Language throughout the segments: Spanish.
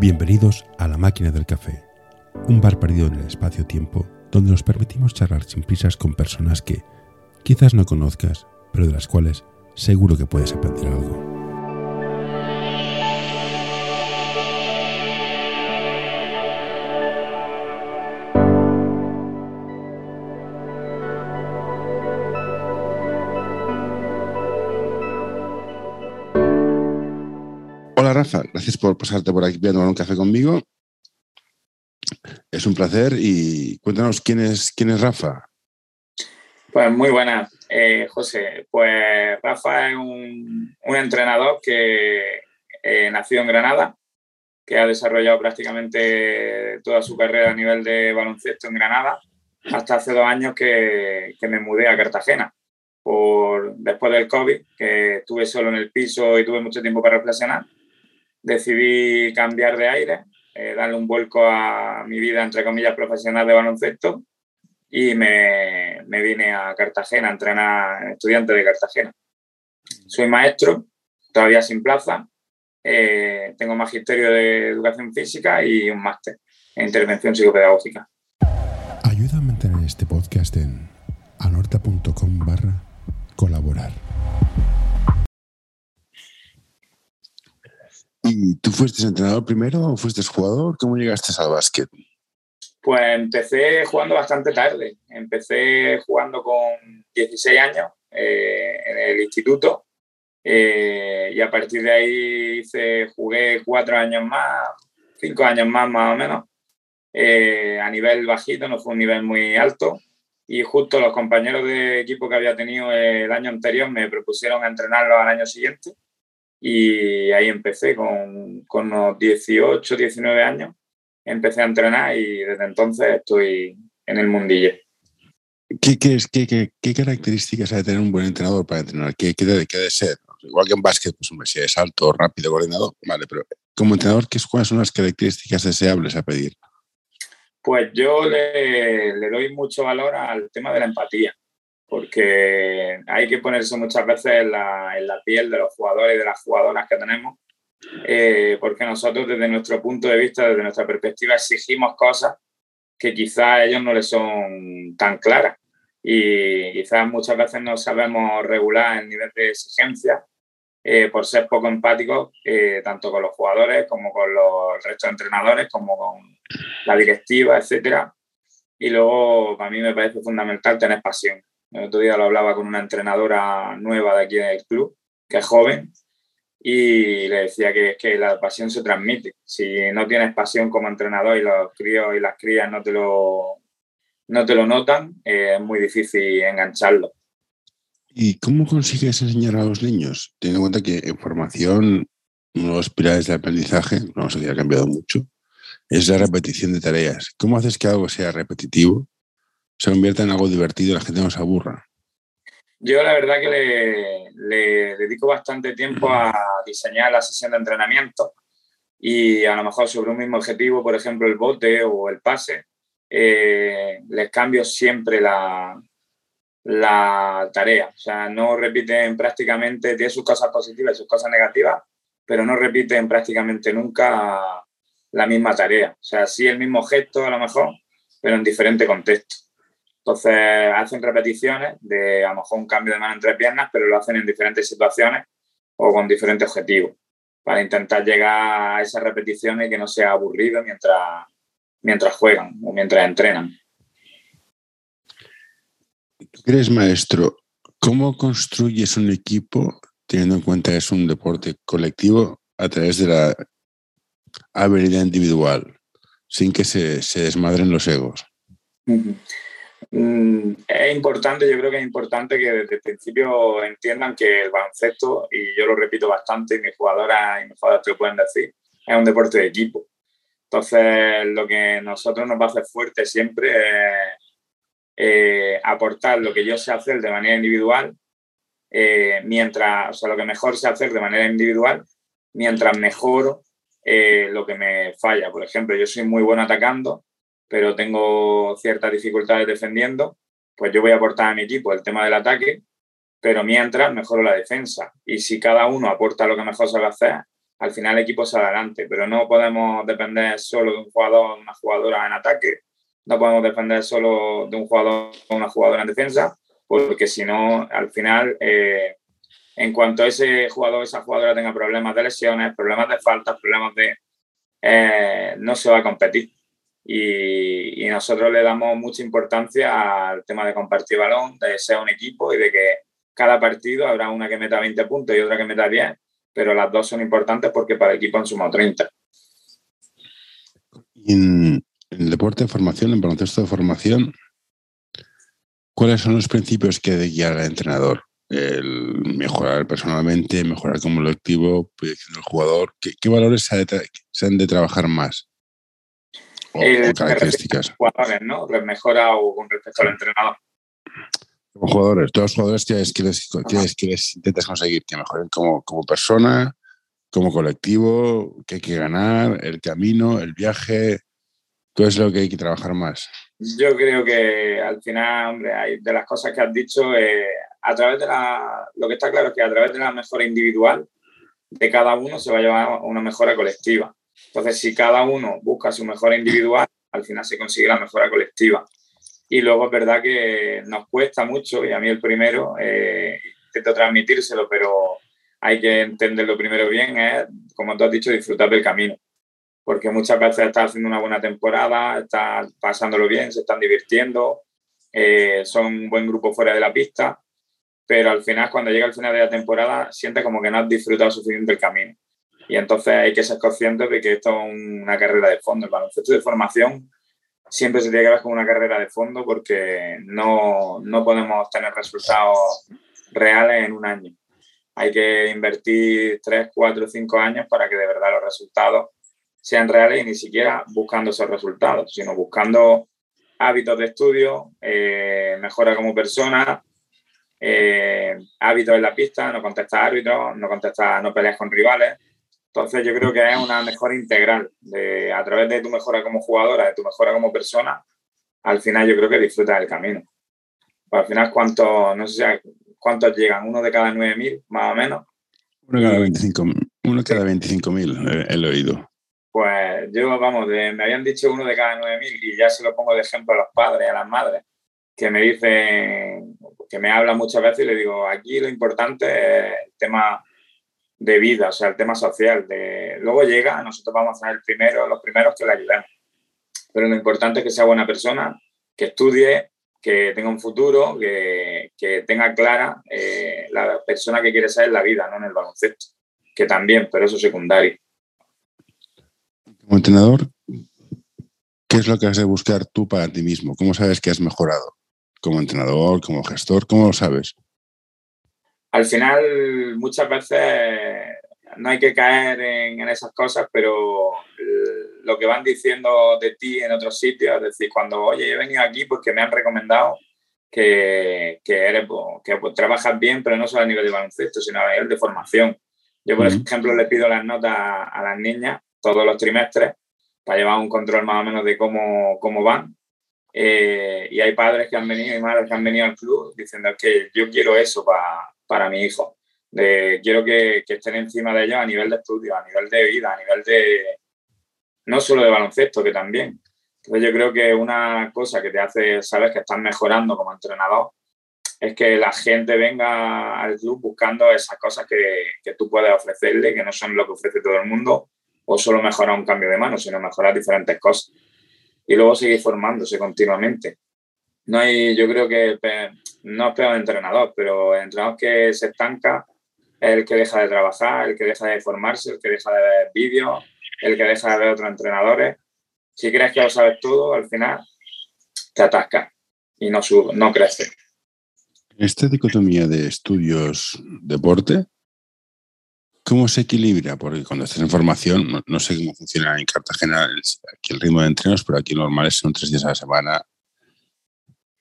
Bienvenidos a La Máquina del Café, un bar perdido en el espacio-tiempo donde nos permitimos charlar sin prisas con personas que quizás no conozcas, pero de las cuales seguro que puedes aprender algo. Gracias por pasarte por aquí a tomar un café conmigo. Es un placer y cuéntanos quién es, quién es Rafa. Pues muy buena, eh, José. Pues Rafa es un, un entrenador que eh, nació en Granada, que ha desarrollado prácticamente toda su carrera a nivel de baloncesto en Granada, hasta hace dos años que, que me mudé a Cartagena. Por, después del COVID, que estuve solo en el piso y tuve mucho tiempo para reflexionar, decidí cambiar de aire, eh, darle un vuelco a mi vida, entre comillas, profesional de baloncesto y me, vine a Cartagena a entrenar estudiantes de Cartagena. Soy maestro, todavía sin plaza, eh, tengo magisterio de educación física y un máster en intervención psicopedagógica. Ayuda a mantener este podcast en anorta.com barra colaborar. ¿Y tú fuiste entrenador primero o fuiste jugador? ¿Cómo llegaste al básquet? Pues empecé jugando bastante tarde. Empecé jugando con 16 años eh, en el instituto eh, y a partir de ahí hice, jugué cuatro años más, cinco años más más o menos, eh, a nivel bajito, no fue un nivel muy alto. Y justo los compañeros de equipo que había tenido el año anterior me propusieron entrenarlos al año siguiente y ahí empecé con, con unos 18, 19 años. Empecé a entrenar y desde entonces estoy en el mundillo. ¿Qué, qué, qué, qué, qué características hay de tener un buen entrenador para entrenar? ¿Qué, qué, debe, qué debe ser? Igual que en básquet, pues hombre, si es alto, rápido, coordinador, vale, pero como entrenador, ¿qué, ¿cuáles son las características deseables a pedir? Pues yo le, le doy mucho valor al tema de la empatía porque hay que ponerse muchas veces en la, en la, piel de los jugadores y de las jugadoras que tenemos, eh, porque nosotros desde nuestro punto de vista, desde nuestra perspectiva, exigimos cosas que quizás a ellos no les son tan claras y quizás muchas veces no sabemos regular el nivel de exigencia eh, por ser poco empáticos, eh, tanto con los jugadores como con los restos de entrenadores, como con la directiva, etc. Y luego, para mí me parece fundamental tener pasión el otro día lo hablaba con una entrenadora nueva de aquí del club, que es joven, y le decía que, que la pasión se transmite. Si no tienes pasión como entrenador y los críos y las crías no te lo, no te lo notan, eh, es muy difícil engancharlo. ¿Y cómo consigues enseñar a los niños? Teniendo en cuenta que en formación, los pilares de aprendizaje, no si ha cambiado mucho, es la repetición de tareas. ¿Cómo haces que algo sea repetitivo se convierta en algo divertido la gente no se aburra? Yo la verdad que le, le, dedico bastante tiempo a diseñar la sesión de entrenamiento y a lo mejor sobre un mismo objetivo, por ejemplo el bote o el pase, eh, les cambio siempre la, la tarea. O sea, no repiten prácticamente, tiene sus cosas positivas y sus cosas negativas, pero no repiten prácticamente nunca la misma tarea. O sea, sí el mismo gesto a lo mejor, pero en diferente contexto. Entonces hacen repeticiones de a lo mejor un cambio de mano entre piernas, pero lo hacen en diferentes situaciones o con diferentes objetivos para intentar llegar a esas repeticiones y que no sea aburrido mientras, mientras juegan o mientras entrenan. Tú eres maestro, ¿cómo construyes un equipo teniendo en cuenta que es un deporte colectivo a través de la habilidad individual, sin que se, se desmadren los egos? Uh -huh. Mm, es importante, yo creo que es importante que desde el principio entiendan que el baloncesto, y yo lo repito bastante, y mis jugadoras y mis jugadores te lo pueden decir, es un deporte de equipo. Entonces, lo que nosotros nos va a hacer fuerte siempre es eh, aportar lo que yo sé hacer de manera individual, eh, mientras, o sea, lo que mejor sé hacer de manera individual, mientras mejoro eh, lo que me falla. Por ejemplo, yo soy muy bueno atacando, pero tengo ciertas dificultades defendiendo, pues yo voy a aportar a mi equipo el tema del ataque, pero mientras mejoro la defensa. Y si cada uno aporta lo que mejor sabe hacer, al final el equipo se adelante, pero no podemos depender solo de un jugador, una jugadora en ataque, no podemos depender solo de un jugador o una jugadora en defensa, porque si no, al final, eh, en cuanto ese jugador o esa jugadora tenga problemas de lesiones, problemas de faltas, problemas de... Eh, no se va a competir. Y, nosotros le damos mucha importancia al tema de compartir balón, de ser un equipo y de que cada partido habrá una que meta 20 puntos y otra que meta 10 pero las dos son importantes porque para el equipo han sumado 30. en, el deporte de formación, en baloncesto de formación, ¿cuáles son los principios que debe guiar al entrenador? El mejorar personalmente, mejorar como colectivo, proyección del jugador. ¿Qué, valores se, han de trabajar más? O, eh, características. Jugadores, ¿no? Mejora o con respecto al entrenador. Como jugadores, todos los jugadores que les, intentas conseguir que mejoren como, como persona, como colectivo, que hay que ganar, el camino, el viaje, todo es lo que hay que trabajar más. Yo creo que al final, hombre, hay de las cosas que has dicho, eh, a través de la, lo que está claro es que a través de la mejora individual de cada uno se va a llevar una mejora colectiva. Entonces, si cada uno busca su mejora individual, al final se consigue la mejora colectiva. Y luego es verdad que nos cuesta mucho, y a mí el primero, eh, intento transmitírselo, pero hay que entenderlo primero bien, es, como tú has dicho, disfrutar del camino. Porque muchas veces estás haciendo una buena temporada, estás pasándolo bien, se están divirtiendo, eh, son un buen grupo fuera de la pista, pero al final, cuando llega el final de la temporada, sientes como que no has disfrutado suficiente el camino. Y entonces hay que ser consciente de que esto es una carrera de fondo. El baloncesto de formación siempre se tiene que ver con una carrera de fondo porque no, no podemos tener resultados reales en un año. Hay que invertir 3, 4, 5 años para que de verdad los resultados sean reales y ni siquiera buscando esos resultados, sino buscando hábitos de estudio, eh, mejora como persona, eh, hábitos en la pista, no contestar árbitros, no contestar, no peleas con rivales, entonces yo creo que es una mejora integral. De, a través de tu mejora como jugadora, de tu mejora como persona, al final yo creo que disfrutas del camino. Pues al final, ¿cuántos, no sé cuántos llegan? ¿Uno de cada 9.000, más o menos? Uno cada 25.000, uno cada 25.000 he, oído. Pues yo, vamos, me habían dicho uno de cada 9.000 y ya se lo pongo de ejemplo a los padres, a las madres, que me dicen, que me hablan muchas veces y le digo, aquí lo importante es el tema de vida, o sea, el tema social. De, luego llega, nosotros vamos a ser el primero, los primeros que le ayudemos. Pero lo importante es que sea buena persona, que estudie, que tenga un futuro, que, que tenga clara eh, la persona que quiere ser en la vida, no en el baloncesto, que también, pero eso es secundario. Como entrenador, ¿qué es lo que has de buscar tú para ti mismo? ¿Cómo sabes que has mejorado? Como entrenador, como gestor, ¿cómo lo sabes? Al final muchas veces no hay que caer en, esas cosas, pero lo que van diciendo de ti en otros sitios, es decir, cuando, oye, he venido aquí porque me han recomendado que, que, eres, que pues, trabajas bien, pero no solo a nivel de baloncesto, sino a nivel de formación. Yo, por ejemplo, le pido las notas a las niñas todos los trimestres para llevar un control más o menos de cómo, cómo van. Eh, y hay padres que han venido y madres que han venido al club diciendo que yo quiero eso para para mi hijo. Quiero que, que, estén encima de ellos a nivel de estudio, a nivel de vida, a nivel de, no solo de baloncesto, que también. Entonces yo creo que una cosa que te hace saber que estás mejorando como entrenador es que la gente venga al club buscando esas cosas que, que tú puedes ofrecerle, que no son lo que ofrece todo el mundo, o solo mejorar un cambio de mano, sino mejorar diferentes cosas. Y luego seguir formándose continuamente. No hay, yo creo que no es peor entrenador, pero el entrenador que se estanca es el que deja de trabajar, el que deja de formarse, el que deja de ver vídeos, el que deja de ver otros entrenadores. Si crees que lo sabes todo, al final te atascas y no, sube, no crece. Esta dicotomía de estudios deporte, ¿cómo se equilibra? Porque cuando estás en formación, no, sé cómo funciona en Cartagena aquí el ritmo de entrenos, pero aquí normal son tres días a la semana,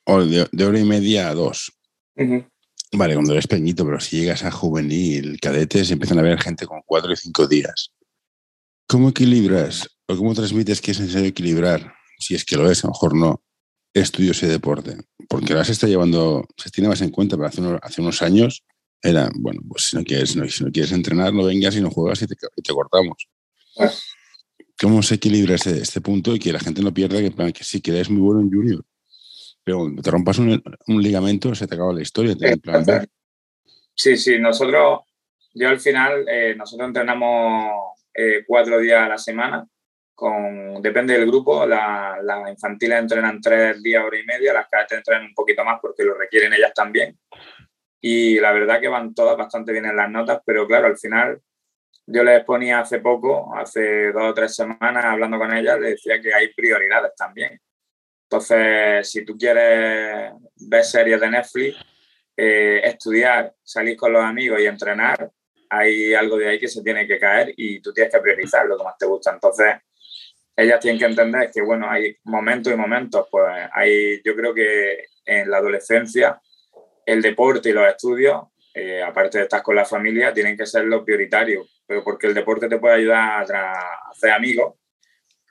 o de, hora y media a dos. Vale, cuando eres pequeñito, pero si llegas a juvenil, cadetes, empiezan a ver gente con cuatro y cinco días. ¿Cómo equilibras o cómo transmites que es necesario equilibrar? Si es que lo es, a lo mejor no, estudios y deporte. Porque ahora se está llevando, se tiene más en cuenta, pero hace unos, hace unos años era, bueno, pues si no quieres, si no quieres entrenar, no vengas y no juegas y te, cortamos. ¿Cómo se equilibra este, este, punto y que la gente no pierda que, que sí, que eres muy bueno en junior, pero te rompas un, ligamento se te acaba la historia. Sí, sí, nosotros, yo al final, eh, nosotros entrenamos eh, cuatro días a la semana, con, depende del grupo, las infantiles entrenan tres días, hora y media, las cadetes entrenan un poquito más porque lo requieren ellas también y la verdad que van todas bastante bien en las notas, pero claro, al final yo les ponía hace poco, hace dos o tres semanas hablando con ellas, les decía que hay prioridades también. Entonces, si tú quieres ver series de Netflix, eh, estudiar, salir con los amigos y entrenar, hay algo de ahí que se tiene que caer y tú tienes que priorizar lo que más te gusta. Entonces, ellas tienen que entender que, bueno, hay momentos y momentos, pues hay, yo creo que en la adolescencia el deporte y los estudios, eh, aparte de estar con la familia, tienen que ser lo prioritario, pero porque el deporte te puede ayudar a, hacer amigos.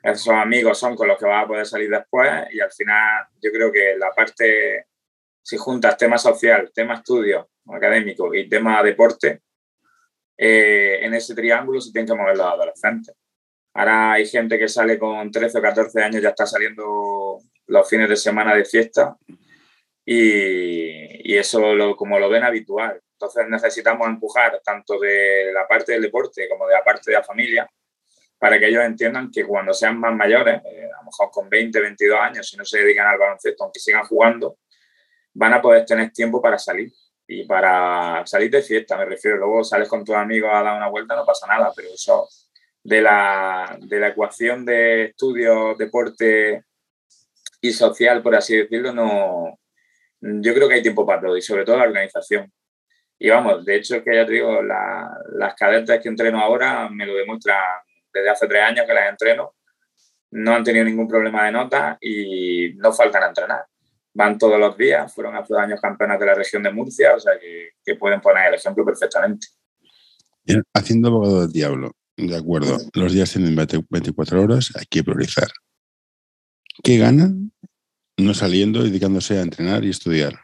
Esos amigos son con los que vas a poder salir después y al final yo creo que la parte, si juntas tema social, tema estudio académico y tema deporte, eh, en ese triángulo se tienen que mover los adolescentes. Ahora hay gente que sale con 13 o 14 años, ya está saliendo los fines de semana de fiesta y, eso lo, como lo ven habitual. Entonces necesitamos empujar tanto de la parte del deporte como de la parte de la familia para que ellos entiendan que cuando sean más mayores, eh, a lo mejor con 20, 22 años, si no se dedican al baloncesto, aunque sigan jugando, van a poder tener tiempo para salir y para salir de fiesta, me refiero. Luego sales con tus amigos a dar una vuelta, no pasa nada, pero eso de la, de la ecuación de estudio, deporte y social, por así decirlo, no, yo creo que hay tiempo para todo y sobre todo la organización. Y vamos, de hecho es que ya te digo, las cadetes que entreno ahora me lo demuestran desde hace tres años que las entreno. No han tenido ningún problema de nota y no faltan a entrenar. Van todos los días, fueron hace dos años campeonas de la región de Murcia, o sea que, pueden poner el ejemplo perfectamente. Haciendo abogado del diablo, de acuerdo, los días tienen 24 horas, hay que priorizar. ¿Qué ganan no saliendo, dedicándose a entrenar y estudiar.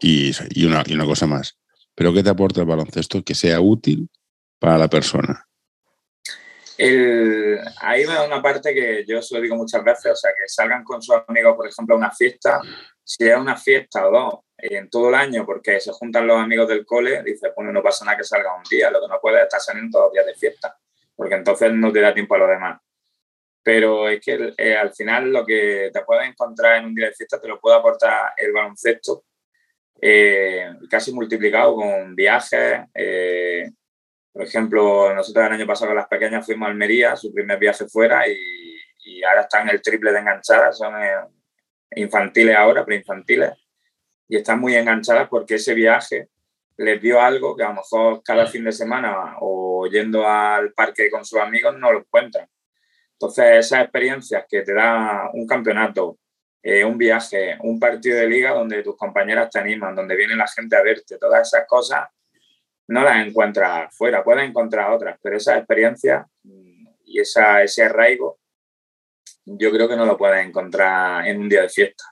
Y, una, y una cosa más. ¿Pero qué te aporta el baloncesto que sea útil para la persona? El, ahí va una parte que yo se lo digo muchas veces, o sea, que salgan con sus amigos, por ejemplo, a una fiesta, si es una fiesta o dos en todo el año, porque se juntan los amigos del cole, dice, bueno, no pasa nada que salga un día, lo que no puede estar saliendo todos los días de fiesta, porque entonces no te da tiempo a lo demás pero es que eh, al final lo que te puedes encontrar en un día de fiesta te lo puede aportar el baloncesto eh, casi multiplicado con viajes. Eh, por ejemplo, nosotros el año pasado con las pequeñas fuimos a Almería, su primer viaje fuera, y, y ahora están el triple de enganchadas, son infantiles ahora, preinfantiles, y están muy enganchadas porque ese viaje les dio algo que a lo mejor cada fin de semana o yendo al parque con sus amigos no lo encuentran. Entonces, esas experiencias que te da un campeonato, eh, un viaje, un partido de liga donde tus compañeras te animan, donde viene la gente a verte, todas esas cosas, no las encuentras fuera, puedes encontrar otras, pero esas experiencias mm, y esa, ese arraigo, yo creo que no lo puedes encontrar en un día de fiesta.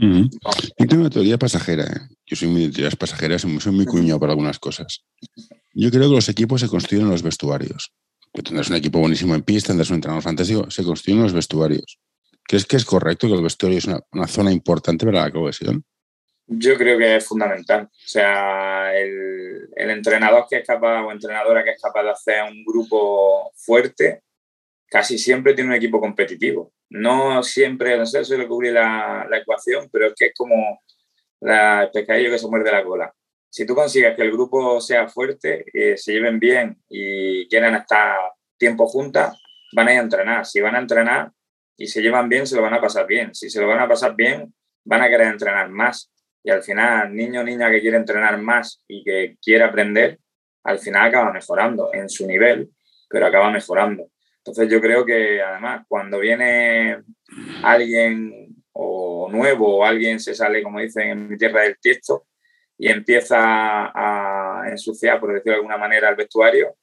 Yo tengo una teoría pasajera. ¿eh? Yo soy muy de teorías pasajeras y soy muy cuñado para algunas cosas. Yo creo que los equipos se construyen en los vestuarios que tendrás un equipo buenísimo en pista, tendrás un entrenador fantástico, se construyen los vestuarios. ¿Crees que es correcto que el vestuario es una, zona importante para la cohesión? Yo creo que es fundamental. O sea, el, entrenador que es capaz o entrenadora que es capaz de hacer un grupo fuerte, casi siempre tiene un equipo competitivo. No siempre, no sé si lo cubre la, la ecuación, pero es que es como la, el pescadillo que se muerde la cola si tú consigues que el grupo sea fuerte, eh, se lleven bien y quieran estar tiempo juntas, van a ir a entrenar. Si van a entrenar y se llevan bien, se lo van a pasar bien. Si se lo van a pasar bien, van a querer entrenar más. Y al final, niño o niña que quiere entrenar más y que quiere aprender, al final acaba mejorando en su nivel, pero acaba mejorando. Entonces yo creo que además cuando viene alguien o nuevo o alguien se sale, como dicen en mi tierra del tiesto, y empieza a ensuciar, por decirlo de alguna manera, el vestuario,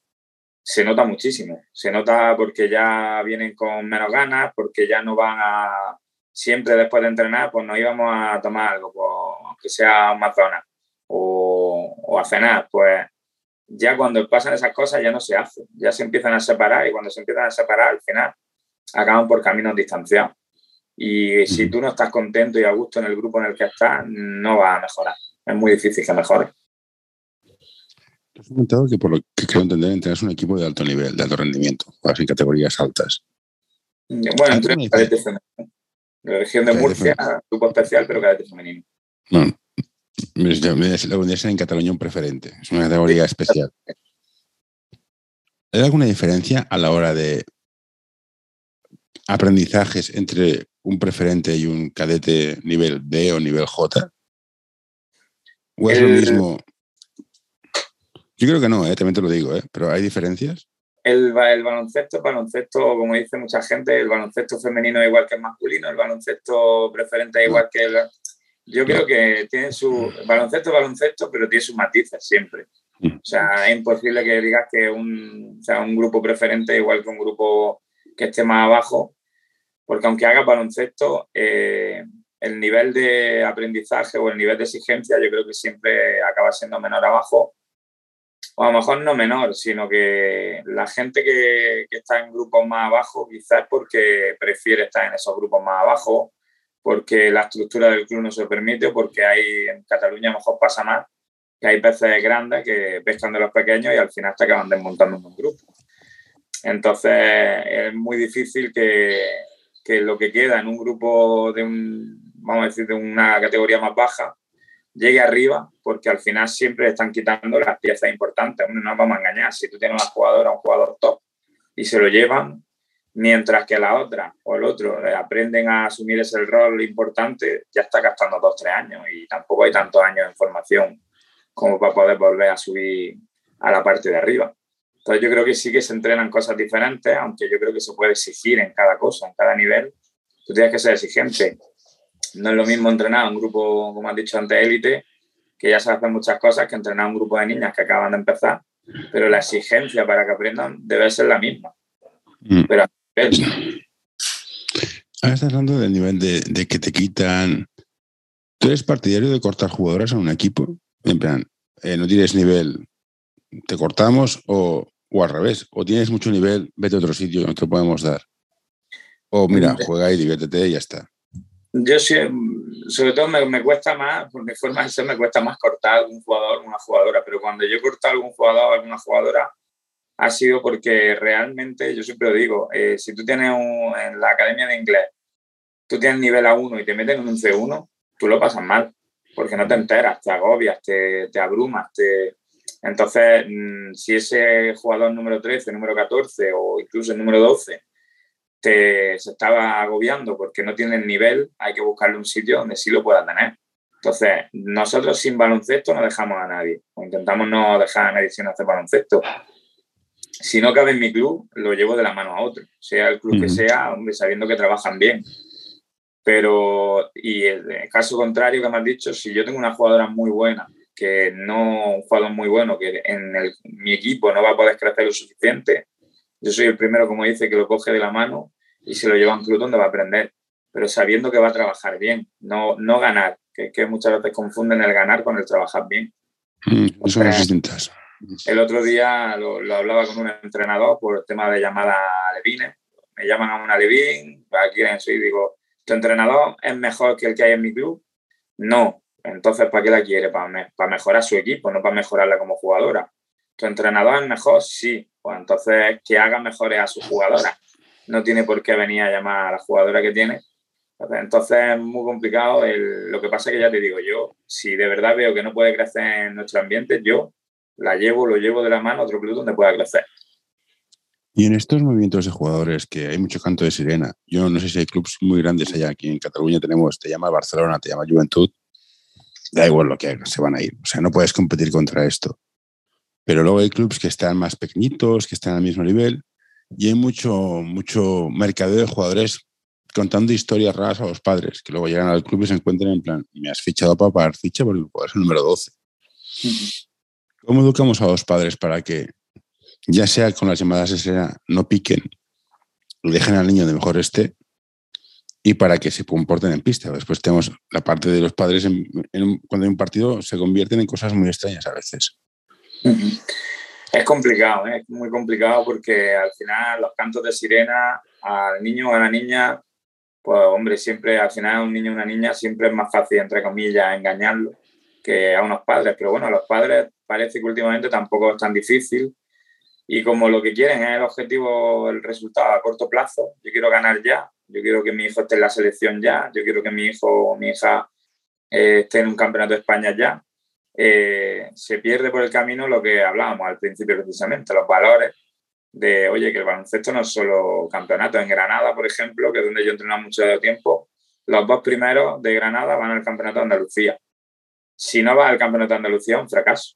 se nota muchísimo. Se nota porque ya vienen con menos ganas, porque ya no van a... Siempre después de entrenar, pues nos íbamos a tomar algo, pues, aunque sea un McDonald's. o, o a cenar, pues ya cuando pasan esas cosas ya no se hace, ya se empiezan a separar y cuando se empiezan a separar al final acaban por caminos distanciados. Y si tú no estás contento y a gusto en el grupo en el que estás, no va a mejorar. Es muy difícil que mejore. Has comentado que por lo que creo entender, tienes un equipo de alto nivel, de alto rendimiento, así categorías altas. Bueno, entre La región de Murcia, grupo especial, pero cadete femenino. Bueno, lo vendría ser en Cataluña un preferente. Es una categoría especial. ¿Hay alguna diferencia a la hora de aprendizajes entre un preferente y un cadete nivel D o nivel J? ¿O es lo mismo? Yo creo que no, ¿eh? también te lo digo, ¿eh? pero ¿hay diferencias? El, el, baloncesto, baloncesto, como dice mucha gente, el baloncesto femenino es igual que el masculino, el baloncesto preferente es igual que el... Yo creo que tiene su... Baloncesto baloncesto, pero tiene sus matices siempre. Mm. O sea, es imposible que digas que un, sea, un grupo preferente es igual que un grupo que esté más abajo, porque aunque hagas baloncesto, eh, el nivel de aprendizaje o el nivel de exigencia yo creo que siempre acaba siendo menor abajo, o a lo mejor no menor, sino que la gente que, que está en grupos más abajo quizás porque prefiere estar en esos grupos más abajo, porque la estructura del club no se permite porque hay en Cataluña a lo mejor pasa más, que hay peces grandes que pescan de los pequeños y al final te acaban desmontando un grupo. Entonces es muy difícil que, que lo que queda en un grupo de un, vamos a decir, de una categoría más baja, llegue arriba, porque al final siempre están quitando las piezas importantes. No nos vamos a engañar. Si tú tienes una jugadora, un jugador top, y se lo llevan, mientras que la otra o el otro aprenden a asumir ese rol importante, ya está gastando dos, tres años y tampoco hay tantos años en formación como para poder volver a subir a la parte de arriba. Entonces yo creo que sí que se entrenan cosas diferentes, aunque yo creo que se puede exigir en cada cosa, en cada nivel. Tú tienes que ser exigente no es lo mismo entrenar a un grupo, como has dicho antes, élite, que ya se hacen muchas cosas, que entrenar a un grupo de niñas que acaban de empezar, pero la exigencia para que aprendan debe ser la misma. Mm. Pero Ahora estás hablando del nivel de, que te quitan. ¿Tú eres partidario de cortar jugadoras a un equipo? En plan, eh, no tienes nivel, te cortamos o, o, al revés. O tienes mucho nivel, vete a otro sitio, no te podemos dar. O mira, juega y diviértete y ya está. Yo sobre todo me, cuesta más, por mi forma de ser, me cuesta más cortar algún jugador, una jugadora, pero cuando yo he cortado algún jugador, alguna jugadora, ha sido porque realmente, yo siempre lo digo, eh, si tú tienes en la academia de inglés, tú tienes nivel A1 y te meten en un C1, tú lo pasas mal, porque no te enteras, te agobias, te, te abrumas, te... Entonces, mm, si ese jugador número 13, número 14 o incluso el número 12 se estaba agobiando porque no tiene el nivel, hay que buscarle un sitio donde sí lo pueda tener. Entonces, nosotros sin baloncesto no dejamos a nadie, o intentamos no dejar a nadie sin hacer baloncesto. Si no cabe en mi club, lo llevo de la mano a otro, sea el club que sea, hombre, sabiendo que trabajan bien. Pero, y en el caso contrario que me has dicho, si yo tengo una jugadora muy buena, que no, un jugador muy bueno, que en mi equipo no va a poder crecer lo suficiente, yo soy el primero, como dice, que lo coge de la mano y se lo lleva a un club donde va a aprender, pero sabiendo que va a trabajar bien, no, no ganar, que, que muchas veces confunden el ganar con el trabajar bien. Mm, son distintas. El otro día lo, hablaba con un entrenador por el tema de llamada a Levine. Me llaman a una Levine, aquí en y digo, ¿tu entrenador es mejor que el que hay en mi club? No. Entonces, ¿para qué la quiere? Para, para mejorar su equipo, no para mejorarla como jugadora. ¿Tu entrenador es mejor? Sí. Pues entonces, que haga mejores a su jugadora no tiene por qué venir a llamar a la jugadora que tiene. Entonces es muy complicado. lo que pasa es que ya te digo, yo, si de verdad veo que no puede crecer en nuestro ambiente, yo la llevo, lo llevo de la mano a otro club donde pueda crecer. Y en estos movimientos de jugadores, que hay mucho canto de sirena, yo no sé si hay clubes muy grandes allá, aquí en Cataluña tenemos, te llama Barcelona, te llama Juventud, da igual lo que hagan, se van a ir. O sea, no puedes competir contra esto. Pero luego hay clubes que están más pequeñitos, que están al mismo nivel, y hay mucho, mucho mercadeo de jugadores contando historias raras a los padres, que luego llegan al club y se encuentran en plan, me has fichado para pagar ficha porque es el número 12. ¿Cómo educamos a los padres para que, ya sea con las llamadas de no piquen, dejen al niño de mejor esté y para que se comporten en pista. Después tenemos la parte de los padres, cuando hay un partido se convierten en cosas muy extrañas a veces. Es complicado, ¿eh? es muy complicado porque al final los cantos de sirena al niño o a la niña, pues hombre, siempre al final un niño o una niña siempre es más fácil, entre comillas, engañarlo que a unos padres. Pero bueno, a los padres parece que últimamente tampoco es tan difícil y como lo que quieren es el objetivo, el resultado a corto plazo, yo quiero ganar ya, yo quiero que mi hijo esté en la selección ya, yo quiero que mi hijo o mi hija eh, esté en un campeonato de España ya, eh, se pierde por el camino lo que hablábamos al principio precisamente, los valores de, oye, que el baloncesto no es solo campeonato. En Granada, por ejemplo, que es donde yo entreno mucho tiempo, los dos primeros de Granada van al campeonato de Andalucía. Si no va al campeonato de Andalucía, un fracaso.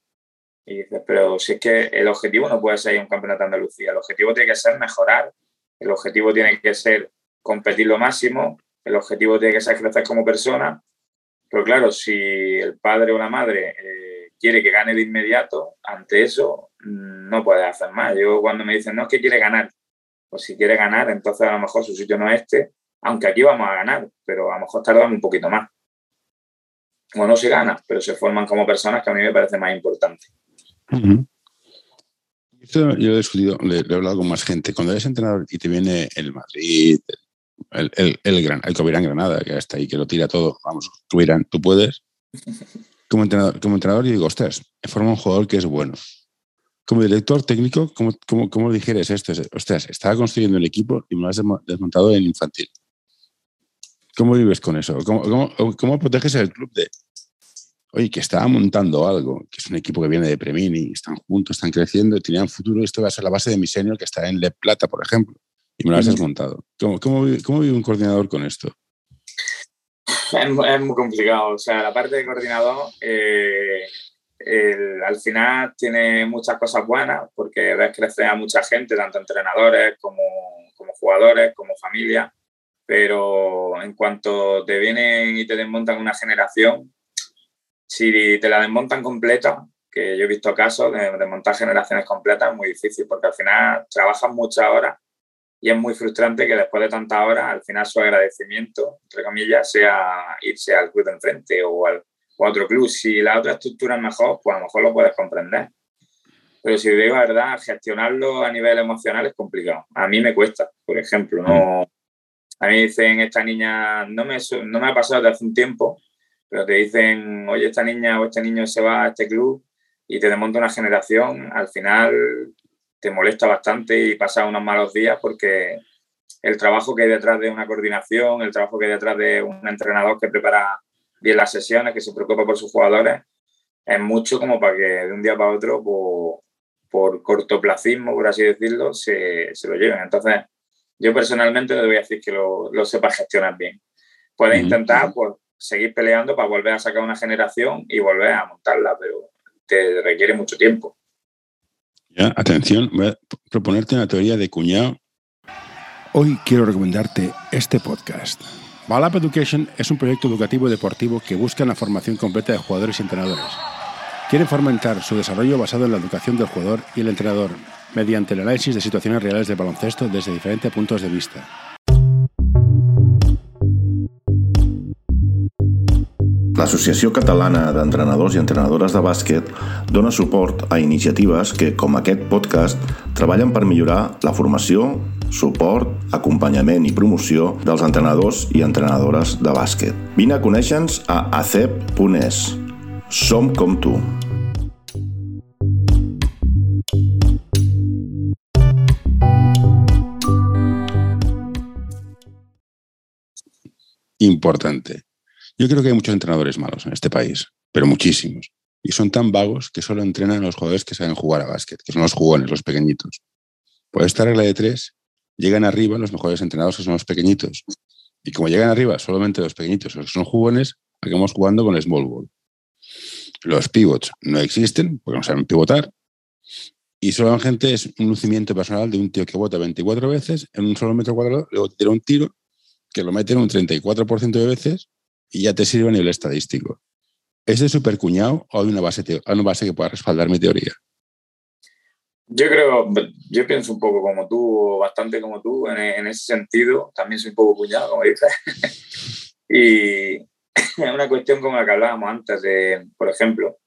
Y dices, pero si es que el objetivo no puede ser un campeonato de Andalucía, el objetivo tiene que ser mejorar, el objetivo tiene que ser competir lo máximo, el objetivo tiene que ser crecer como persona. Pero claro, si el padre o la madre eh, quiere que gane de inmediato, ante eso mm, no puede hacer más. Yo cuando me dicen, no, es que quiere ganar, pues si quiere ganar, entonces a lo mejor su sitio no es este, aunque aquí vamos a ganar, pero a lo mejor tardamos un poquito más. O no se gana, pero se forman como personas que a mí me parece más importante yo lo he discutido, le, he hablado con más gente. Cuando eres entrenador y te viene el Madrid, el, el, el, Gran, el Granada, que está ahí, que lo tira todo, vamos, Covirán, tú puedes. Como entrenador, como entrenador, yo digo, ostras, forma un jugador que es bueno. Como director técnico, ¿cómo, cómo, cómo dijeres esto? Ostras, estaba construyendo el equipo y me lo has desmontado en infantil. ¿Cómo vives con eso? ¿Cómo, cómo, cómo proteges el club de, oye, que estaba montando algo, que es un equipo que viene de Premini, están juntos, están creciendo, tenían futuro, esto va a ser la base de mi senior que está en Le Plata, por ejemplo, y me lo has desmontado. ¿Cómo, cómo, vive un coordinador con esto? Es, muy complicado, o sea, la parte de coordinador eh, al final tiene muchas cosas buenas porque ves crecer a mucha gente, tanto entrenadores como, como jugadores, como familia, pero en cuanto te vienen y te desmontan una generación, si te la desmontan completa, que yo he visto casos de desmontar generaciones completas, es muy difícil porque al final trabajan muchas horas y es muy frustrante que después de tantas horas, al final su agradecimiento, entre comillas, sea irse al club de enfrente o, al, o a otro club. Si la otra estructura es mejor, pues a lo mejor lo puedes comprender. Pero si digo la verdad, gestionarlo a nivel emocional es complicado. A mí me cuesta, por ejemplo. No, a mí dicen, esta niña no me, no me ha pasado desde hace un tiempo, pero te dicen, oye, esta niña o este niño se va a este club y te desmonta una generación, al final te molesta bastante y pasa unos malos días porque el trabajo que hay detrás de una coordinación, el trabajo que hay detrás de un entrenador que prepara bien las sesiones, que se preocupa por sus jugadores, es mucho como para que de un día para otro, por, por cortoplacismo, por así decirlo, se, se, lo lleven. Entonces, yo personalmente te voy a decir que lo, lo sepas gestionar bien. Puedes intentar, pues, seguir peleando para volver a sacar una generación y volver a montarla, pero te requiere mucho tiempo. Atención, voy a proponerte una teoría de cuñado. Hoy quiero recomendarte este podcast. Balap Education es un proyecto educativo deportivo que busca la formación completa de jugadores y entrenadores. Quieren fomentar su desarrollo basado en la educación del jugador y el entrenador, mediante el análisis de situaciones reales de baloncesto desde diferentes puntos de vista L'Associació Catalana d'Entrenadors i Entrenadores de Bàsquet dona suport a iniciatives que, com aquest podcast, treballen per millorar la formació, suport, acompanyament i promoció dels entrenadors i entrenadores de bàsquet. Vine a conèixer-nos a acep.es. Som com tu. Importante. Yo creo que hay muchos entrenadores malos en este país, pero muchísimos. Y son tan vagos que solo entrenan a los jugadores que saben jugar a básquet, que son los jugones, los pequeñitos. Por esta regla de tres, llegan arriba los mejores entrenados que son los pequeñitos. Y como llegan arriba solamente los pequeñitos, los que son jugones, acabamos jugando con el small ball. Los pivots no existen porque no saben pivotar. Y solamente es un lucimiento personal de un tío que vota 24 veces en un solo metro cuadrado, luego tira un tiro que lo mete en un 34% de veces y ya te sirve a nivel estadístico. ¿Es de supercuñado o hay una base, que pueda respaldar mi teoría? Yo creo, yo pienso un poco como tú, bastante como tú, en, ese sentido. También soy un poco cuñado, como dices. y es una cuestión como la que hablábamos antes, de, por ejemplo,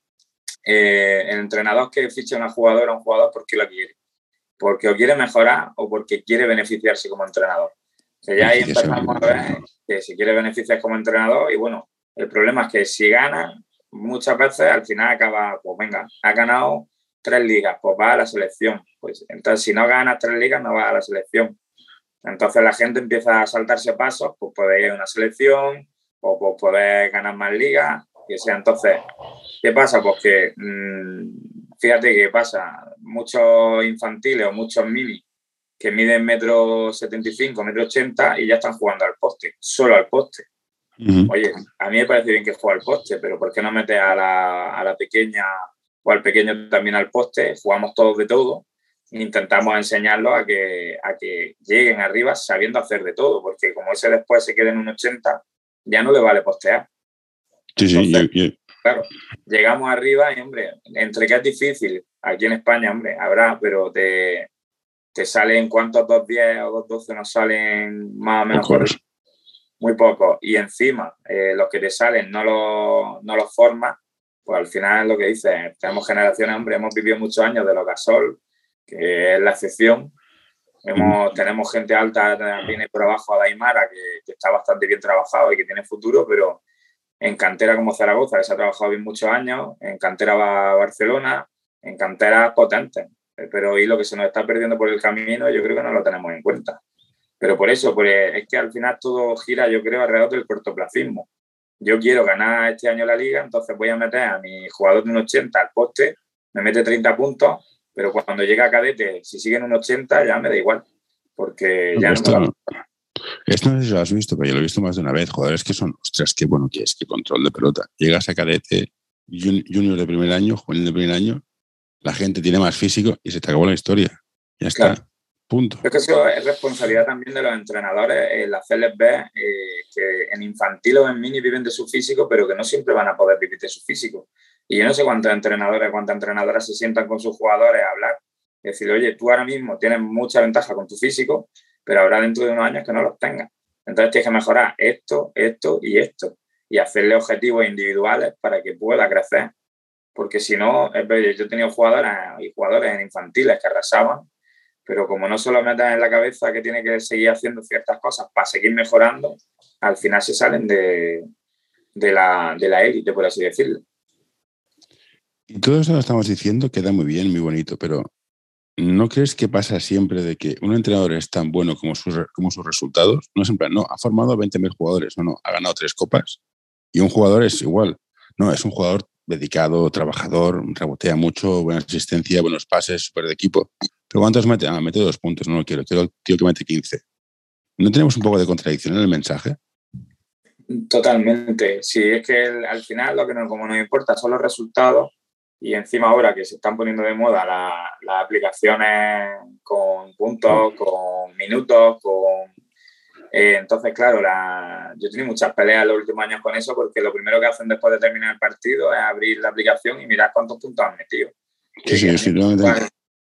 eh, el entrenador que ficha a una jugadora, un jugador, ¿por qué lo quiere? Porque o quiere mejorar o porque quiere beneficiarse como entrenador. O sea, ya ahí empezamos a ver que si quiere beneficiar como entrenador y bueno, el problema es que si gana, muchas veces al final acaba, pues venga, ha ganado tres ligas, pues va a la selección. Pues entonces, si no ganas tres ligas, no va a la selección. Entonces la gente empieza a saltarse pasos, pues puede ir a una selección o pues poder ganar más ligas, que sea. Entonces, ¿qué pasa? Pues que, mmm, fíjate qué pasa, muchos infantiles o muchos mini que miden metro 75, metro 80 y ya están jugando al poste, solo al poste. Oye, a mí me parece bien que juegue al poste, pero ¿por qué no metes a la, a la pequeña o al pequeño también al poste? Jugamos todos de todo e intentamos enseñarlos a que, a que lleguen arriba sabiendo hacer de todo, porque como ese después se quede en un 80, ya no le vale postear. Sí, sí, Claro, llegamos arriba y, hombre, entre que es difícil, aquí en España, hombre, habrá, pero te, te salen cuántos 2.10 o 2.12 nos salen más o menos muy poco. Y encima eh, los que te salen no los no los formas pues al final es lo que dice tenemos generaciones hombre hemos vivido muchos años de los gasol que es la excepción. Hemos, tenemos gente alta viene por abajo a Daimara que, que, está bastante bien trabajado y que tiene futuro pero en cantera como Zaragoza que se ha trabajado bien muchos años en cantera Barcelona en cantera potentes pero y lo que se nos está perdiendo por el camino yo creo que no lo tenemos en cuenta. Pero por eso, pues es que al final todo gira, yo creo, alrededor del cortoplacismo. Yo quiero ganar este año la liga, entonces voy a meter a mi jugador de un 80 al poste, me mete 30 puntos, pero cuando llega a cadete, si siguen un 80, ya me da igual, porque ya esto, no Esto no sé si lo has visto, pero yo lo he visto más de una vez. Jugadores que son, ostras, qué bueno que es, qué control de pelota. Llegas a cadete, junior de primer año, juvenil de primer año, la gente tiene más físico y se te acabó la historia. Ya está. Punto. Es que eso es responsabilidad también de los entrenadores el hacerles ver eh, que en infantil o en mini viven de su físico, pero que no siempre van a poder vivir de su físico. Y yo no sé cuántos entrenadores, cuántas entrenadoras se sientan con sus jugadores a hablar. Y decir, oye, tú ahora mismo tienes mucha ventaja con tu físico, pero habrá dentro de unos años que no los tengas. Entonces tienes que mejorar esto, esto y esto. Y hacerle objetivos individuales para que pueda crecer porque si no, yo he tenido jugadores y jugadores en infantiles que arrasaban, pero como no se lo meten en la cabeza que tiene que seguir haciendo ciertas cosas para seguir mejorando, al final se salen de, de la, de la élite, por así decirlo. Y todo eso lo estamos diciendo queda muy bien, muy bonito, pero ¿no crees que pasa siempre de que un entrenador es tan bueno como sus, como sus resultados? No es no, ha formado 20.000 jugadores, no, no, ha ganado tres copas y un jugador es igual. No, es un jugador dedicado, trabajador, rebotea mucho, buena asistencia, buenos pases, super de equipo. Pero ¿cuántos mete? Ah, mete dos puntos, no lo quiero, quiero tío que mete 15. ¿No tenemos un poco de contradicción en el mensaje? Totalmente. Sí, es que al final lo que nos, como nos importa son los resultados y encima ahora que se están poniendo de moda las aplicaciones con puntos, con minutos, con eh, entonces, claro, yo he tenido muchas peleas los últimos años con eso porque lo primero que hacen después de terminar el partido es abrir la aplicación y mirar cuántos puntos han metido. Sí, sí, sí,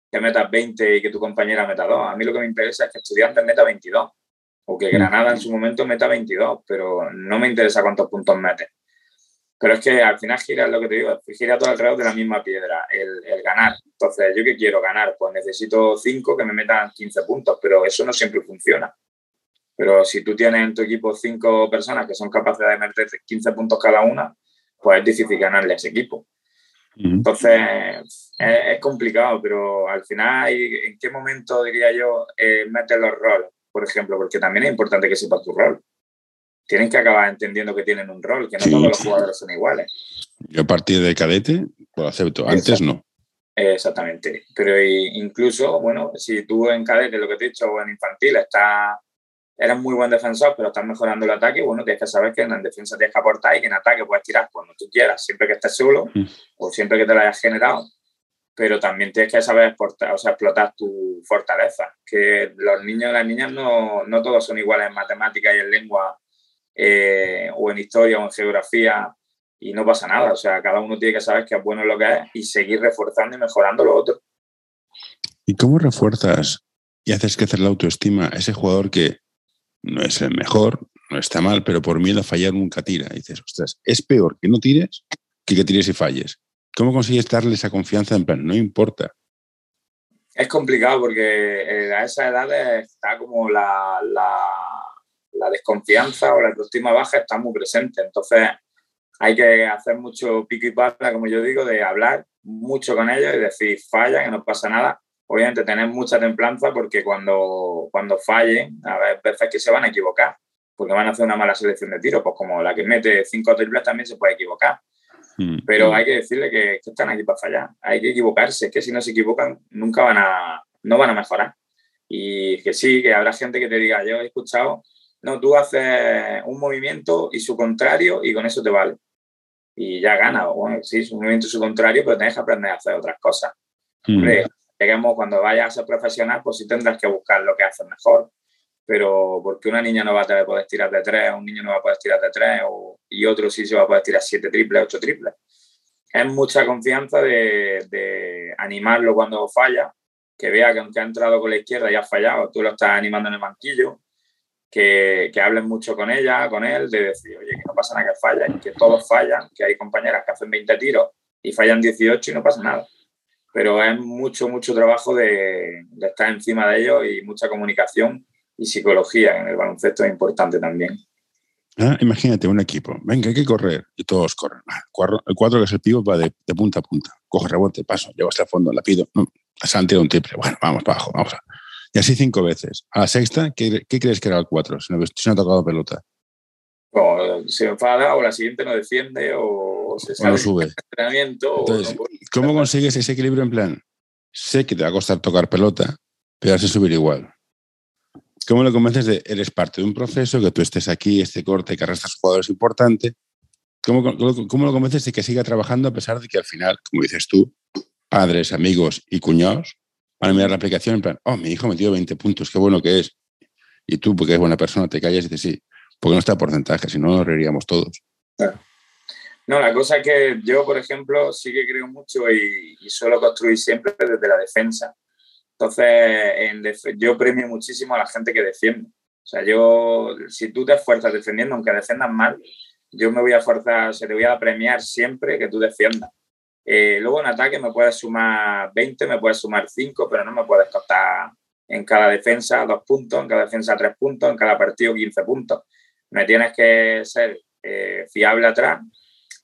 que metas 20 y que tu compañera meta 2. A mí lo que me interesa es que Estudiantes meta 22 o que. Granada en su momento meta 22, pero no me interesa cuántos puntos mete. Pero es que al final gira lo que te digo, gira todo alrededor de la misma piedra, el, el ganar. Entonces, ¿yo qué quiero ganar? Pues necesito 5 que me metan 15 puntos, pero eso no siempre funciona. Pero si tú tienes en tu equipo cinco personas que son capaces de meter 15 puntos cada una, pues es difícil ganarle a ese equipo. Entonces, es, complicado, pero al final, ¿en qué momento diría yo eh, meter los roles, por ejemplo? Porque también es importante que sepas tu rol. Tienen que acabar entendiendo que tienen un rol, que no todos los jugadores son iguales. Yo a partir de cadete lo acepto, antes no. Exactamente. Pero incluso, bueno, si tú en cadete, lo que te he dicho, o en infantil, estás eres muy buen defensor, pero estás mejorando el ataque, bueno, tienes que saber que en defensa tienes que aportar y que en ataque puedes tirar cuando tú quieras, siempre que estés solo mm. o siempre que te lo hayas generado, pero también tienes que saber exportar, o sea, explotar tu fortaleza, que los niños y las niñas no, no todos son iguales en matemáticas y en lengua eh, o en historia o en geografía y no pasa nada, o sea, cada uno tiene que saber que es bueno lo que es y seguir reforzando y mejorando lo otro. ¿Y cómo refuerzas y haces crecer la autoestima a ese jugador que no es el mejor, no está mal, pero por miedo a fallar nunca tira? Y dices, ostras, es peor que no tires que que tires y falles. ¿Cómo consigues darle esa confianza en plan, no importa? Es complicado porque eh, a esa edad está como la, la, desconfianza o la autoestima baja está muy presente. Entonces hay que hacer mucho pico y pala, como yo digo, de hablar mucho con ellos y decir, falla, que no pasa nada. Obviamente tener mucha templanza porque cuando, cuando fallen, a veces que se van a equivocar, porque van a hacer una mala selección de tiros, pues como la que mete cinco triples también se puede equivocar. Mm. Pero hay que decirle que, están aquí para fallar. Hay que equivocarse, que si no se equivocan nunca van a, no van a mejorar. Y que sí, que habrá gente que te diga, yo he escuchado, no, tú haces un movimiento y su contrario y con eso te vale. Y ya gana. Bueno, sí, es un movimiento y su contrario, pero tienes que aprender a hacer otras cosas. Mm. Lleguemos cuando vayas a ser profesional, pues sí tendrás que buscar lo que haces mejor pero porque una niña no va a poder tirar de tres, un niño no va a poder tirar de tres, y otro sí se va a poder tirar siete triples, ocho triples. Es mucha confianza de, animarlo cuando falla, que vea que aunque ha entrado con la izquierda y ha fallado, tú lo estás animando en el banquillo, que, que hablen mucho con ella, con él, de decir, oye, que no pasa nada que falla, que todos fallan, que hay compañeras que hacen 20 tiros y fallan 18 y no pasa nada. Pero es mucho, mucho trabajo de, de estar encima de ellos y mucha comunicación y psicología en el baloncesto es importante también. Ah, imagínate un equipo, venga, hay que correr y todos corren. El cuatro, que es el pívot va de, punta a punta, coge rebote, paso, llego hasta el fondo, la pido, han tirado un triple, bueno, vamos para abajo, vamos a. Y así cinco veces. A la sexta, ¿qué, crees que era el cuatro? Si no, ha tocado pelota. O se enfada o la siguiente no defiende o se sale sube. entrenamiento. ¿cómo consigues ese equilibrio en plan? Sé que te va a costar tocar pelota, pero vas a subir igual. ¿Cómo lo convences de eres parte de un proceso, que tú estés aquí, este corte, que arrastras jugadores importante? ¿Cómo, ¿Cómo, lo convences de que siga trabajando a pesar de que al final, como dices tú, padres, amigos y cuñados van a mirar la aplicación en plan, oh, mi hijo ha metido 20 puntos, qué bueno que es. Y tú, porque es buena persona, te callas y dices, sí, porque no está porcentaje, si no nos reiríamos todos. No, la cosa es que yo, por ejemplo, sí que creo mucho y, y suelo construir siempre desde la defensa. Entonces, yo premio muchísimo a la gente que defiende. O sea, yo, si tú te esfuerzas defendiendo, aunque defiendas mal, yo me voy a forzar, se te voy a premiar siempre que tú defiendas. Eh, luego en ataque me puedes sumar 20, me puedes sumar 5, pero no me puedes costar en cada defensa dos puntos, en cada defensa tres puntos, en cada partido 15 puntos. Me tienes que ser eh, fiable atrás.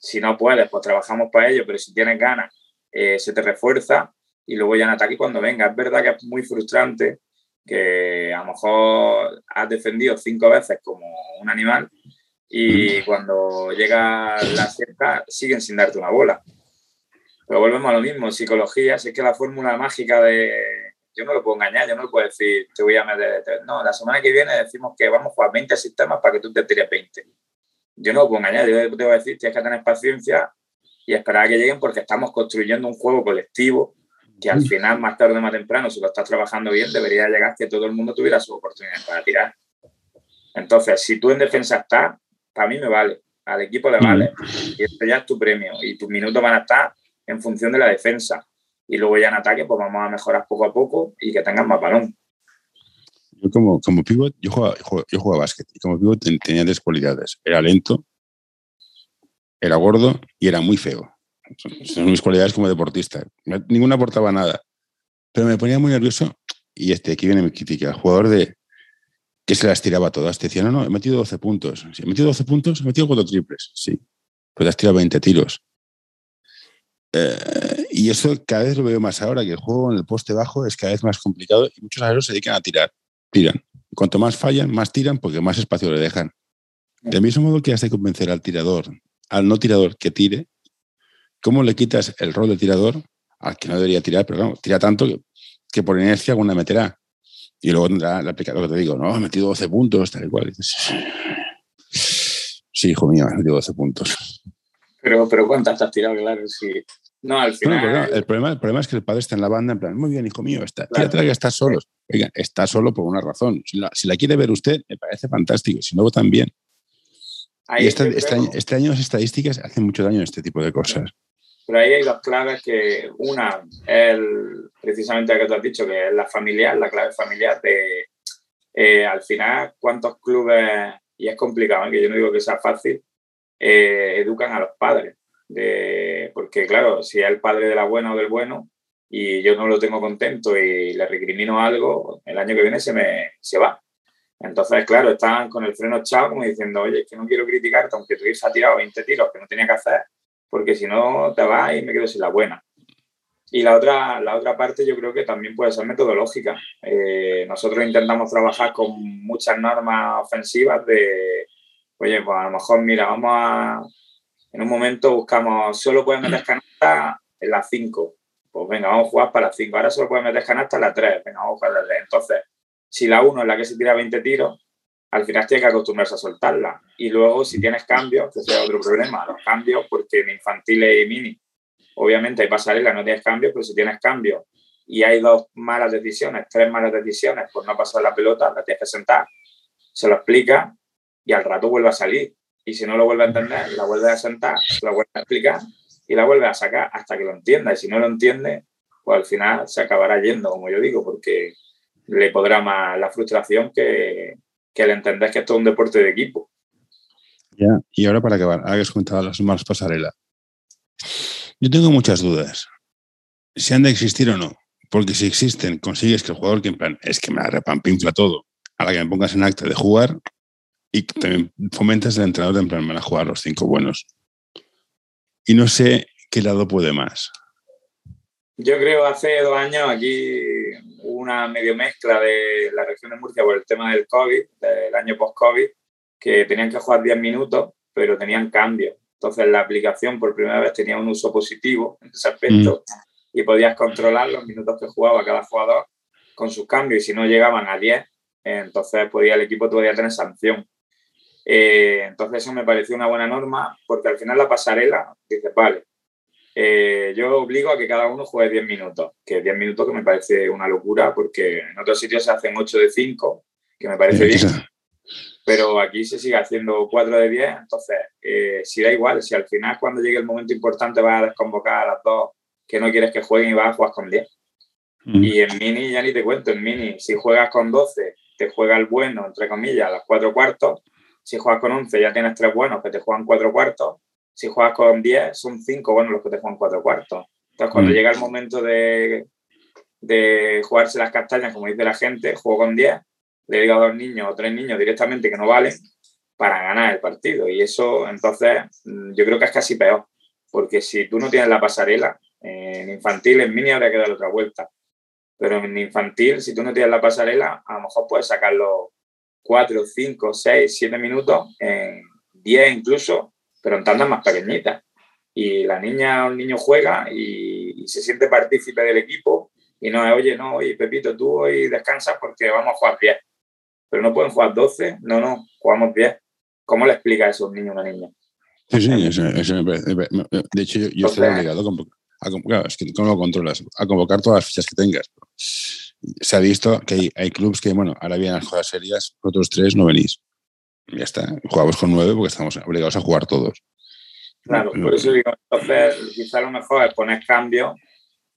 Si no puedes, pues trabajamos para ello, pero si tienes ganas, eh, se te refuerza y luego ya en ataque cuando venga. Es verdad que es muy frustrante que a lo mejor has defendido cinco veces como un animal y cuando llega la cerca siguen sin darte una bola. Pero volvemos a lo mismo, psicología, si es que la fórmula mágica de... Yo no lo puedo engañar, yo no lo puedo decir, te voy a meter... No, la semana que viene decimos que vamos a jugar 20 sistemas para que tú te tires 20. Yo no lo puedo engañar, yo te voy a decir, tienes que tener paciencia y esperar a que lleguen porque estamos construyendo un juego colectivo que al final, más tarde o más temprano, si lo estás trabajando bien, debería llegar que todo el mundo tuviera su oportunidad para tirar. Entonces, si tú en defensa estás, para mí me vale, al equipo le vale, y este ya es tu premio, y tus minutos van a estar en función de la defensa. Y luego ya en ataque, pues vamos a mejorar poco a poco y que tengas más balón. Yo como, como pivot, yo jugaba, yo jugaba básquet, y como pivot tenía tres cualidades. Era lento, era gordo y era muy feo. Son, mis cualidades como deportista. Ninguna aportaba nada. Pero me ponía muy nervioso. Y este, aquí viene mi crítica. El jugador de que se las tiraba todas. Te decía, no, no, he metido 12 puntos. Si he metido 12 puntos, he metido cuatro triples. Sí. Pues has tirado 20 tiros. Eh, y eso cada vez lo veo más ahora, que el juego en el poste bajo es cada vez más complicado y muchos aleros se dedican a tirar. Tiran. Cuanto más fallan, más tiran porque más espacio le dejan. Del mismo modo que has de convencer al tirador, al no tirador que tire, ¿Cómo le quitas el rol de tirador al que no debería tirar? Pero no, tira tanto que, por inercia alguna meterá. Y luego tendrá la aplicación que te digo, no, he metido 12 puntos, tal y cual. sí, hijo mío, he metido 12 puntos. Pero, pero ¿cuántas has tirado? Claro, sí. No, al final. el, problema, el problema es que el padre está en la banda, en plan, muy bien, hijo mío, está, claro. que estás solo. Oiga, está solo por una razón. Si la, si la, quiere ver usted, me parece fantástico. Si no, también. y este, este, año, este año las estadísticas hacen mucho daño en este tipo de cosas. Pero ahí hay dos claves que una es precisamente lo que tú has dicho, que es la familiar, la clave familiar de, eh, al final, cuántos clubes, y es complicado, ¿eh? que yo no digo que sea fácil, eh, educan a los padres. De, porque claro, si es el padre de la buena o del bueno y yo no lo tengo contento y le recrimino algo, el año que viene se me se va. Entonces, claro, están con el freno echado como diciendo, oye, es que no quiero criticarte, aunque tu hija ha tirado 20 tiros que no tenía que hacer, porque si no te vas y me quedo sin la buena. Y la otra, la otra parte yo creo que también puede ser metodológica. Eh, nosotros intentamos trabajar con muchas normas ofensivas de, oye, pues a lo mejor, mira, vamos a, en un momento buscamos, solo puedes meter canasta en las 5. Pues venga, vamos a jugar para las 5. Ahora solo puedes meter canasta en las 3. Venga, vamos a jugar las 3. Entonces, si la 1 es la que se tira 20 tiros, al final tienes que acostumbrarse a soltarla. Y luego, si tienes cambios, que sea otro problema, los cambios, porque en infantiles y mini Obviamente hay pasarela, no tienes cambios, pero si tienes cambios y hay dos malas decisiones, tres malas decisiones por no pasar la pelota, la tienes que sentar, se lo explica y al rato vuelve a salir. Y si no lo vuelve a entender, la vuelve a sentar, se lo vuelve a explicar y la vuelve a sacar hasta que lo entienda. Y si no lo entiende, pues al final se acabará yendo, como yo digo, porque le podrá más la frustración que, que el entender que esto es un deporte de equipo. Ya, y ahora para acabar, has contado las malas pasarelas. Yo tengo muchas dudas. Si han de existir o no. Porque si existen, consigues que el jugador que en plan es que me la repampinfla todo, a la que me pongas en acta de jugar y fomentas el entrenador de en plan, van a jugar los cinco buenos. Y no sé qué lado puede más. Yo creo hace dos años aquí hubo una medio mezcla de la región de Murcia por el tema del COVID, del año post-COVID, que tenían que jugar 10 minutos, pero tenían cambios. Entonces la aplicación por primera vez tenía un uso positivo en ese aspecto mm. y podías controlar los minutos que jugaba cada jugador con sus cambios y si no llegaban a 10, entonces podía, el equipo podía tener sanción. Eh, entonces eso me pareció una buena norma porque al final la pasarela dice, vale, eh, yo obligo a que cada uno juegue 10 minutos, que 10 minutos que me parece una locura porque en otros sitios se hacen 8 de 5, que me parece bien pero aquí se sigue haciendo 4 de 10, entonces, eh, si da igual, si al final cuando llegue el momento importante vas a desconvocar a las dos que no quieres que jueguen y vas a jugar con 10. Mm. Y en mini ya ni te cuento, en mini, si juegas con 12, te juega el bueno, entre comillas, a las 4 cuartos, si juegas con 11 ya tienes 3 buenos que te juegan 4 cuartos, si juegas con 10 son 5 buenos los que te juegan 4 cuartos. Entonces, cuando mm. llega el momento de, de jugarse las castañas, como dice la gente, juego con 10 le digo a dos niños o tres niños directamente que no valen para ganar el partido. Y eso, entonces, mm, yo creo que es casi peor, porque si tú no tienes la pasarela, en infantil, en mini habría que dar otra vuelta. Pero en infantil, si tú no tienes la pasarela, a lo mejor puedes sacarlo cuatro, cinco, seis, siete minutos, en diez incluso, pero en tandas más pequeñitas. Y la niña o el niño juega y, y se siente partícipe del equipo y no es, oye, no, oye, Pepito, tú hoy descansas porque vamos a jugar 10 pero no pueden jugar 12, no, no, jugamos 10. ¿Cómo le explica eso a un niño o una niña? Sí, sí, eso, me parece. De hecho, yo, estoy obligado a convocar. claro, es que ¿cómo lo controlas? A convocar todas las fichas que tengas. Se ha visto que hay, hay clubes que, bueno, ahora vienen las jugadas serias, otros tres no venís. Ya está, jugamos con nueve porque estamos obligados a jugar todos. Claro, por eso digo, entonces quizá lo mejor es poner cambios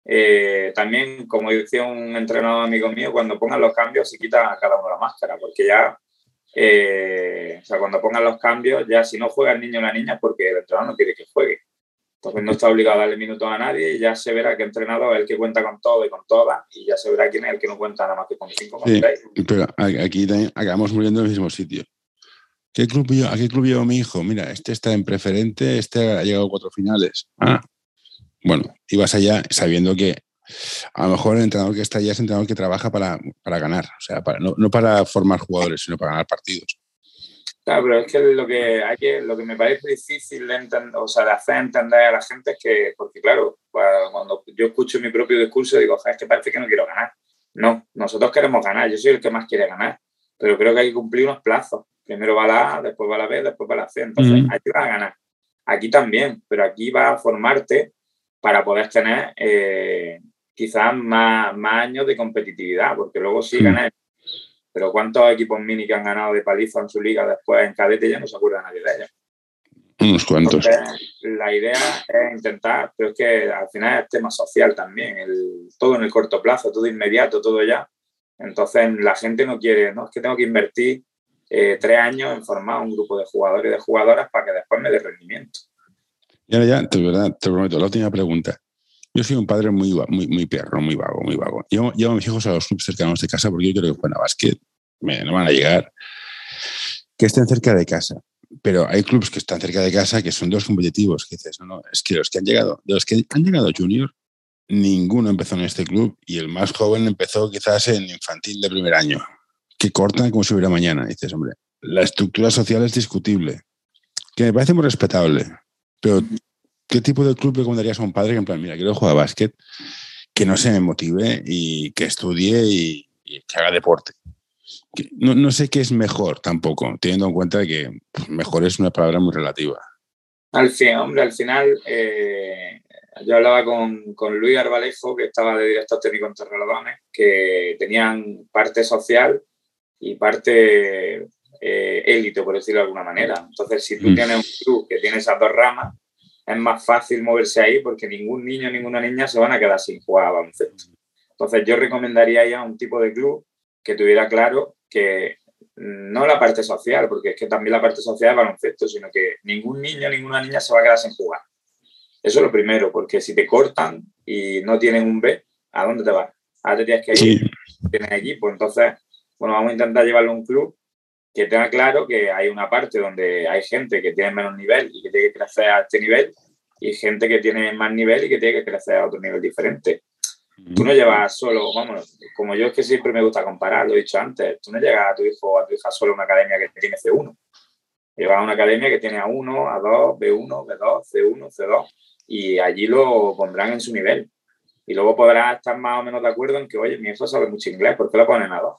eh, también, como decía un entrenador amigo mío, cuando pongan los cambios se quita a cada uno la máscara, porque ya, eh, o sea, cuando pongan los cambios, ya si no juega el niño o la niña porque el entrenador no quiere que juegue. Entonces no está obligado a darle minutos a nadie y ya se verá qué entrenador es el que cuenta con todo y con todas y ya se verá quién es el que no cuenta nada más que con cinco o seis. Pero aquí también acabamos muriendo en el mismo sitio. ¿Qué club ¿A qué club lleva mi hijo? Mira, este está en preferente, este ha llegado a cuatro finales. Ah, bueno, ibas allá sabiendo que a lo mejor el entrenador que está allá es el entrenador que trabaja para, ganar, o sea, no, para formar jugadores, sino para ganar partidos. Claro, pero es que lo que hay que, lo que me parece difícil de, entender, o sea, de hacer entender a la gente es que, porque claro, cuando yo escucho mi propio discurso digo, es que parece que no quiero ganar. No, nosotros queremos ganar, yo soy el que más quiere ganar, pero creo que hay que cumplir unos plazos. Primero va la A, después va la B, después va la C. Entonces, aquí vas a ganar. Aquí también, pero aquí va a formarte para poder tener eh, quizás más, más, años de competitividad, porque luego sí gané. Pero ¿cuántos equipos mini que han ganado de paliza en su liga después en cadete ya no se acuerda nadie de ellos? Unos cuantos. la idea es intentar, pero es que al final es tema social también, el, todo en el corto plazo, todo inmediato, todo ya. Entonces la gente no quiere, no, es que tengo que invertir eh, tres años en formar un grupo de jugadores y de jugadoras para que después me dé rendimiento. Ya, ya, te, verdad, te prometo, la última pregunta. Yo soy un padre muy, muy, muy perro, muy vago, muy vago. Llevo, llevo a mis hijos a los clubes cercanos de casa porque yo creo que juegan a básquet, me, no van a llegar, que estén cerca de casa. Pero hay clubes que están cerca de casa que son dos competitivos. Dices, no, es que los que han llegado, de los que han llegado junior, ninguno empezó en este club y el más joven empezó quizás en infantil de primer año, que cortan como si hubiera mañana. Dices, hombre, la estructura social es discutible, que me parece muy respetable, pero ¿qué tipo de club recomendarías a un padre que en plan, mira, quiero jugar a básquet, que no se me motive y que estudie y, que haga deporte? no, no, sé qué es mejor tampoco, teniendo en cuenta que pues, mejor es una palabra muy relativa. Al fin, hombre, al final eh, yo hablaba con, con, Luis Arbalejo, que estaba de director técnico en Torrelodones, que tenían parte social y parte eh, élite, por decirlo de alguna manera. Entonces, si tú mm. tienes un club que tiene esas dos ramas, es más fácil moverse ahí porque ningún niño, ninguna niña se van a quedar sin jugar a baloncesto. Entonces, yo recomendaría ya un tipo de club que tuviera claro que no la parte social, porque es que también la parte social es baloncesto, sino que ningún niño, ninguna niña se va a quedar sin jugar. Eso es lo primero, porque si te cortan y no tienen un B, ¿a dónde te vas? Ahora te tienes que ir, tienes equipo. Entonces, bueno, vamos a intentar llevarlo a un club que tenga claro que hay una parte donde hay gente que tiene menos nivel y que tiene que crecer a este nivel y gente que tiene más nivel y que tiene que crecer a otro nivel diferente. Tú no llevas solo, vamos, como yo es que siempre me gusta comparar, lo he dicho antes, tú no llegas a tu hijo o a tu hija solo a una academia que tiene C1. Llevas a una academia que tiene A1, A2, B1, B2, C1, C2 y allí lo pondrán en su nivel. Y luego podrás estar más o menos de acuerdo en que, oye, mi hijo sabe mucho inglés, ¿por qué lo ponen a 2?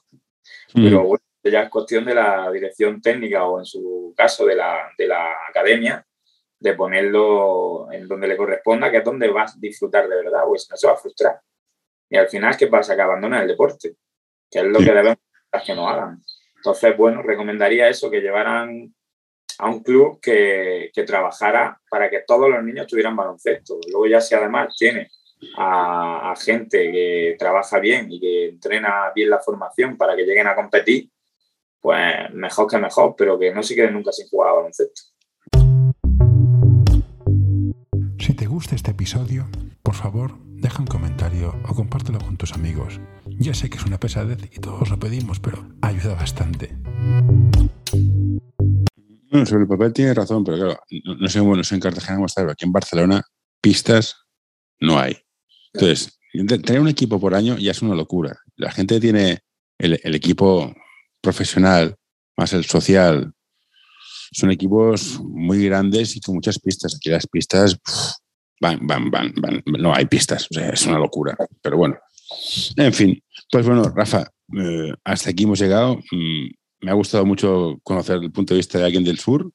Pero bueno, ya es cuestión de la dirección técnica o en su caso de la, de la academia, de ponerlo en donde le corresponda, que es donde vas a disfrutar de verdad, pues no se va a frustrar. Y al final, ¿qué pasa? Que abandona el deporte, que es lo que debemos que no hagan. Entonces, bueno, recomendaría eso, que llevaran a un club que, que, trabajara para que todos los niños tuvieran baloncesto. Luego ya si además tiene a, a, gente que trabaja bien y que entrena bien la formación para que lleguen a competir, pues mejor que mejor, pero que no se quede nunca sin jugar a baloncesto. Si te gusta este episodio, por favor, deja un comentario o compártelo con tus amigos. Ya sé que es una pesadez y todos lo pedimos, pero ayuda bastante. Bueno, sobre el papel tiene razón, pero claro, no, sé, bueno, sé en Cartagena pero aquí en Barcelona pistas no hay. Entonces, tener un equipo por año ya es una locura. La gente tiene el equipo profesional más el social, son equipos muy grandes y con muchas pistas. Aquí las pistas van, van, van, van, no hay pistas, o sea, es una locura. Pero bueno, en fin, pues bueno, Rafa, eh, hasta aquí hemos llegado. Mm, me ha gustado mucho conocer el punto de vista de alguien del sur.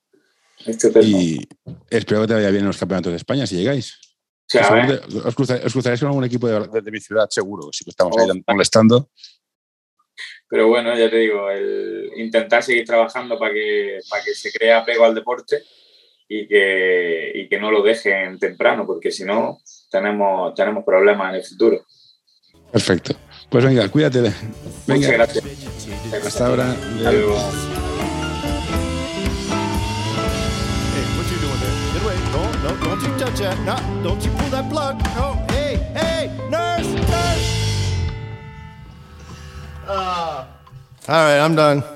Y espero que te vaya bien en los campeonatos de España si llegáis. os, cruzaréis con algún equipo de, de, mi ciudad, seguro, si estamos ahí molestando. Pero bueno, ya te digo, el intentar seguir trabajando para que, para que se crea apego al deporte y que, y que no lo dejen temprano, porque si no, tenemos, tenemos problemas en el futuro. Perfecto. Pues venga, cuídate. Venga. Muchas gracias. Hasta ahora. Hasta luego. don't you touch that. No, don't you pull that plug. No, hey, hey, nurse, nurse. Uh, all right, I'm done.